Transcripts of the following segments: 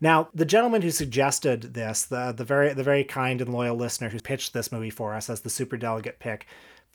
Now, the gentleman who suggested this, the the very the very kind and loyal listener who pitched this movie for us as the super delegate pick,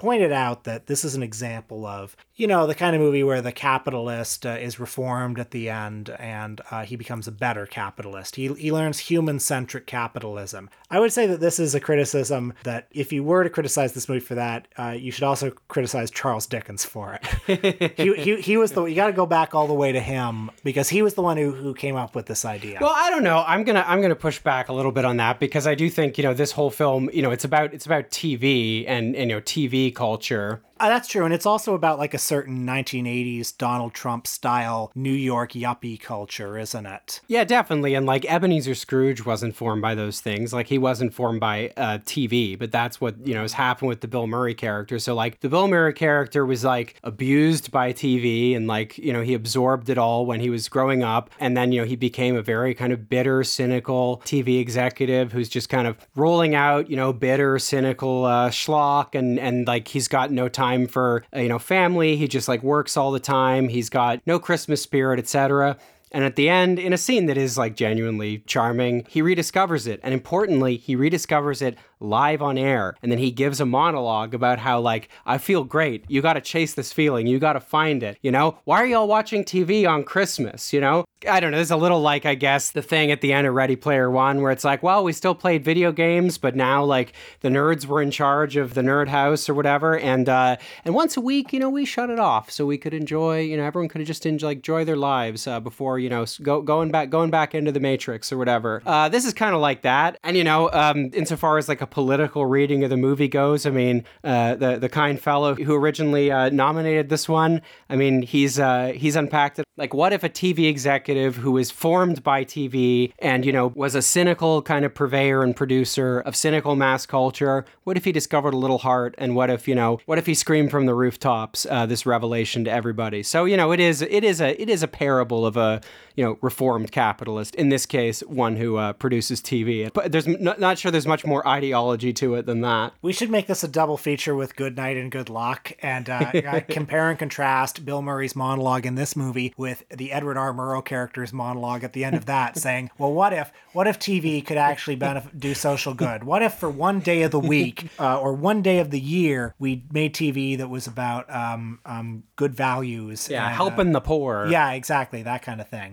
pointed out that this is an example of, you know, the kind of movie where the capitalist uh, is reformed at the end and uh, he becomes a better capitalist. He, he learns human centric capitalism. I would say that this is a criticism that if you were to criticize this movie for that, uh, you should also criticize Charles Dickens for it. he, he, he was the, you got to go back all the way to him because he was the one who, who came up with this idea. Well, I don't know. I'm gonna I'm gonna push back a little bit on that because I do think you know this whole film you know it's about it's about TV and, and you know TV culture Uh, that's true, and it's also about like a certain 1980s Donald Trump style New York yuppie culture, isn't it? Yeah, definitely. And like Ebenezer Scrooge wasn't formed by those things. Like he wasn't formed by uh, TV, but that's what, you know, has happened with the Bill Murray character. So like the Bill Murray character was like abused by TV and like, you know, he absorbed it all when he was growing up. And then, you know, he became a very kind of bitter, cynical TV executive who's just kind of rolling out, you know, bitter, cynical uh, schlock. And, and like he's got no time for, uh, you know, family. He just like works all the time. He's got no Christmas spirit, etc. And at the end, in a scene that is like genuinely charming, he rediscovers it. And importantly, he rediscovers it live on air. And then he gives a monologue about how, like, I feel great. You got to chase this feeling. You got to find it. You know, why are y'all watching TV on Christmas? You know, I don't know. There's a little like, I guess, the thing at the end of Ready Player One where it's like, well, we still played video games, but now like the nerds were in charge of the nerd house or whatever. And, uh, and once a week, you know, we shut it off so we could enjoy, you know, everyone could just enjoy, like, enjoy their lives uh, before, you know, go, going back, going back into the Matrix or whatever. Uh, this is kind of like that. And, you know, um, insofar as like a political reading of the movie goes, I mean, uh, the, the kind fellow who originally uh, nominated this one, I mean, he's, uh, he's unpacked it. Like, what if a TV executive who was formed by TV and, you know, was a cynical kind of purveyor and producer of cynical mass culture, what if he discovered a little heart? And what if, you know, what if he screamed from the rooftops uh, this revelation to everybody? So, you know, it is, it is a, it is a parable of a, you know, reformed capitalist. In this case, one who uh, produces TV. But there's n- not sure there's much more ideology to it than that. We should make this a double feature with Good Night and Good Luck and uh, compare and contrast Bill Murray's monologue in this movie with the Edward R. Murrow character's monologue at the end of that, saying, "Well, what if what if TV could actually benefit, do social good? What if for one day of the week uh, or one day of the year we made TV that was about um, um, good values? Yeah, and, uh, helping the poor. yeah, exactly that kind of thing."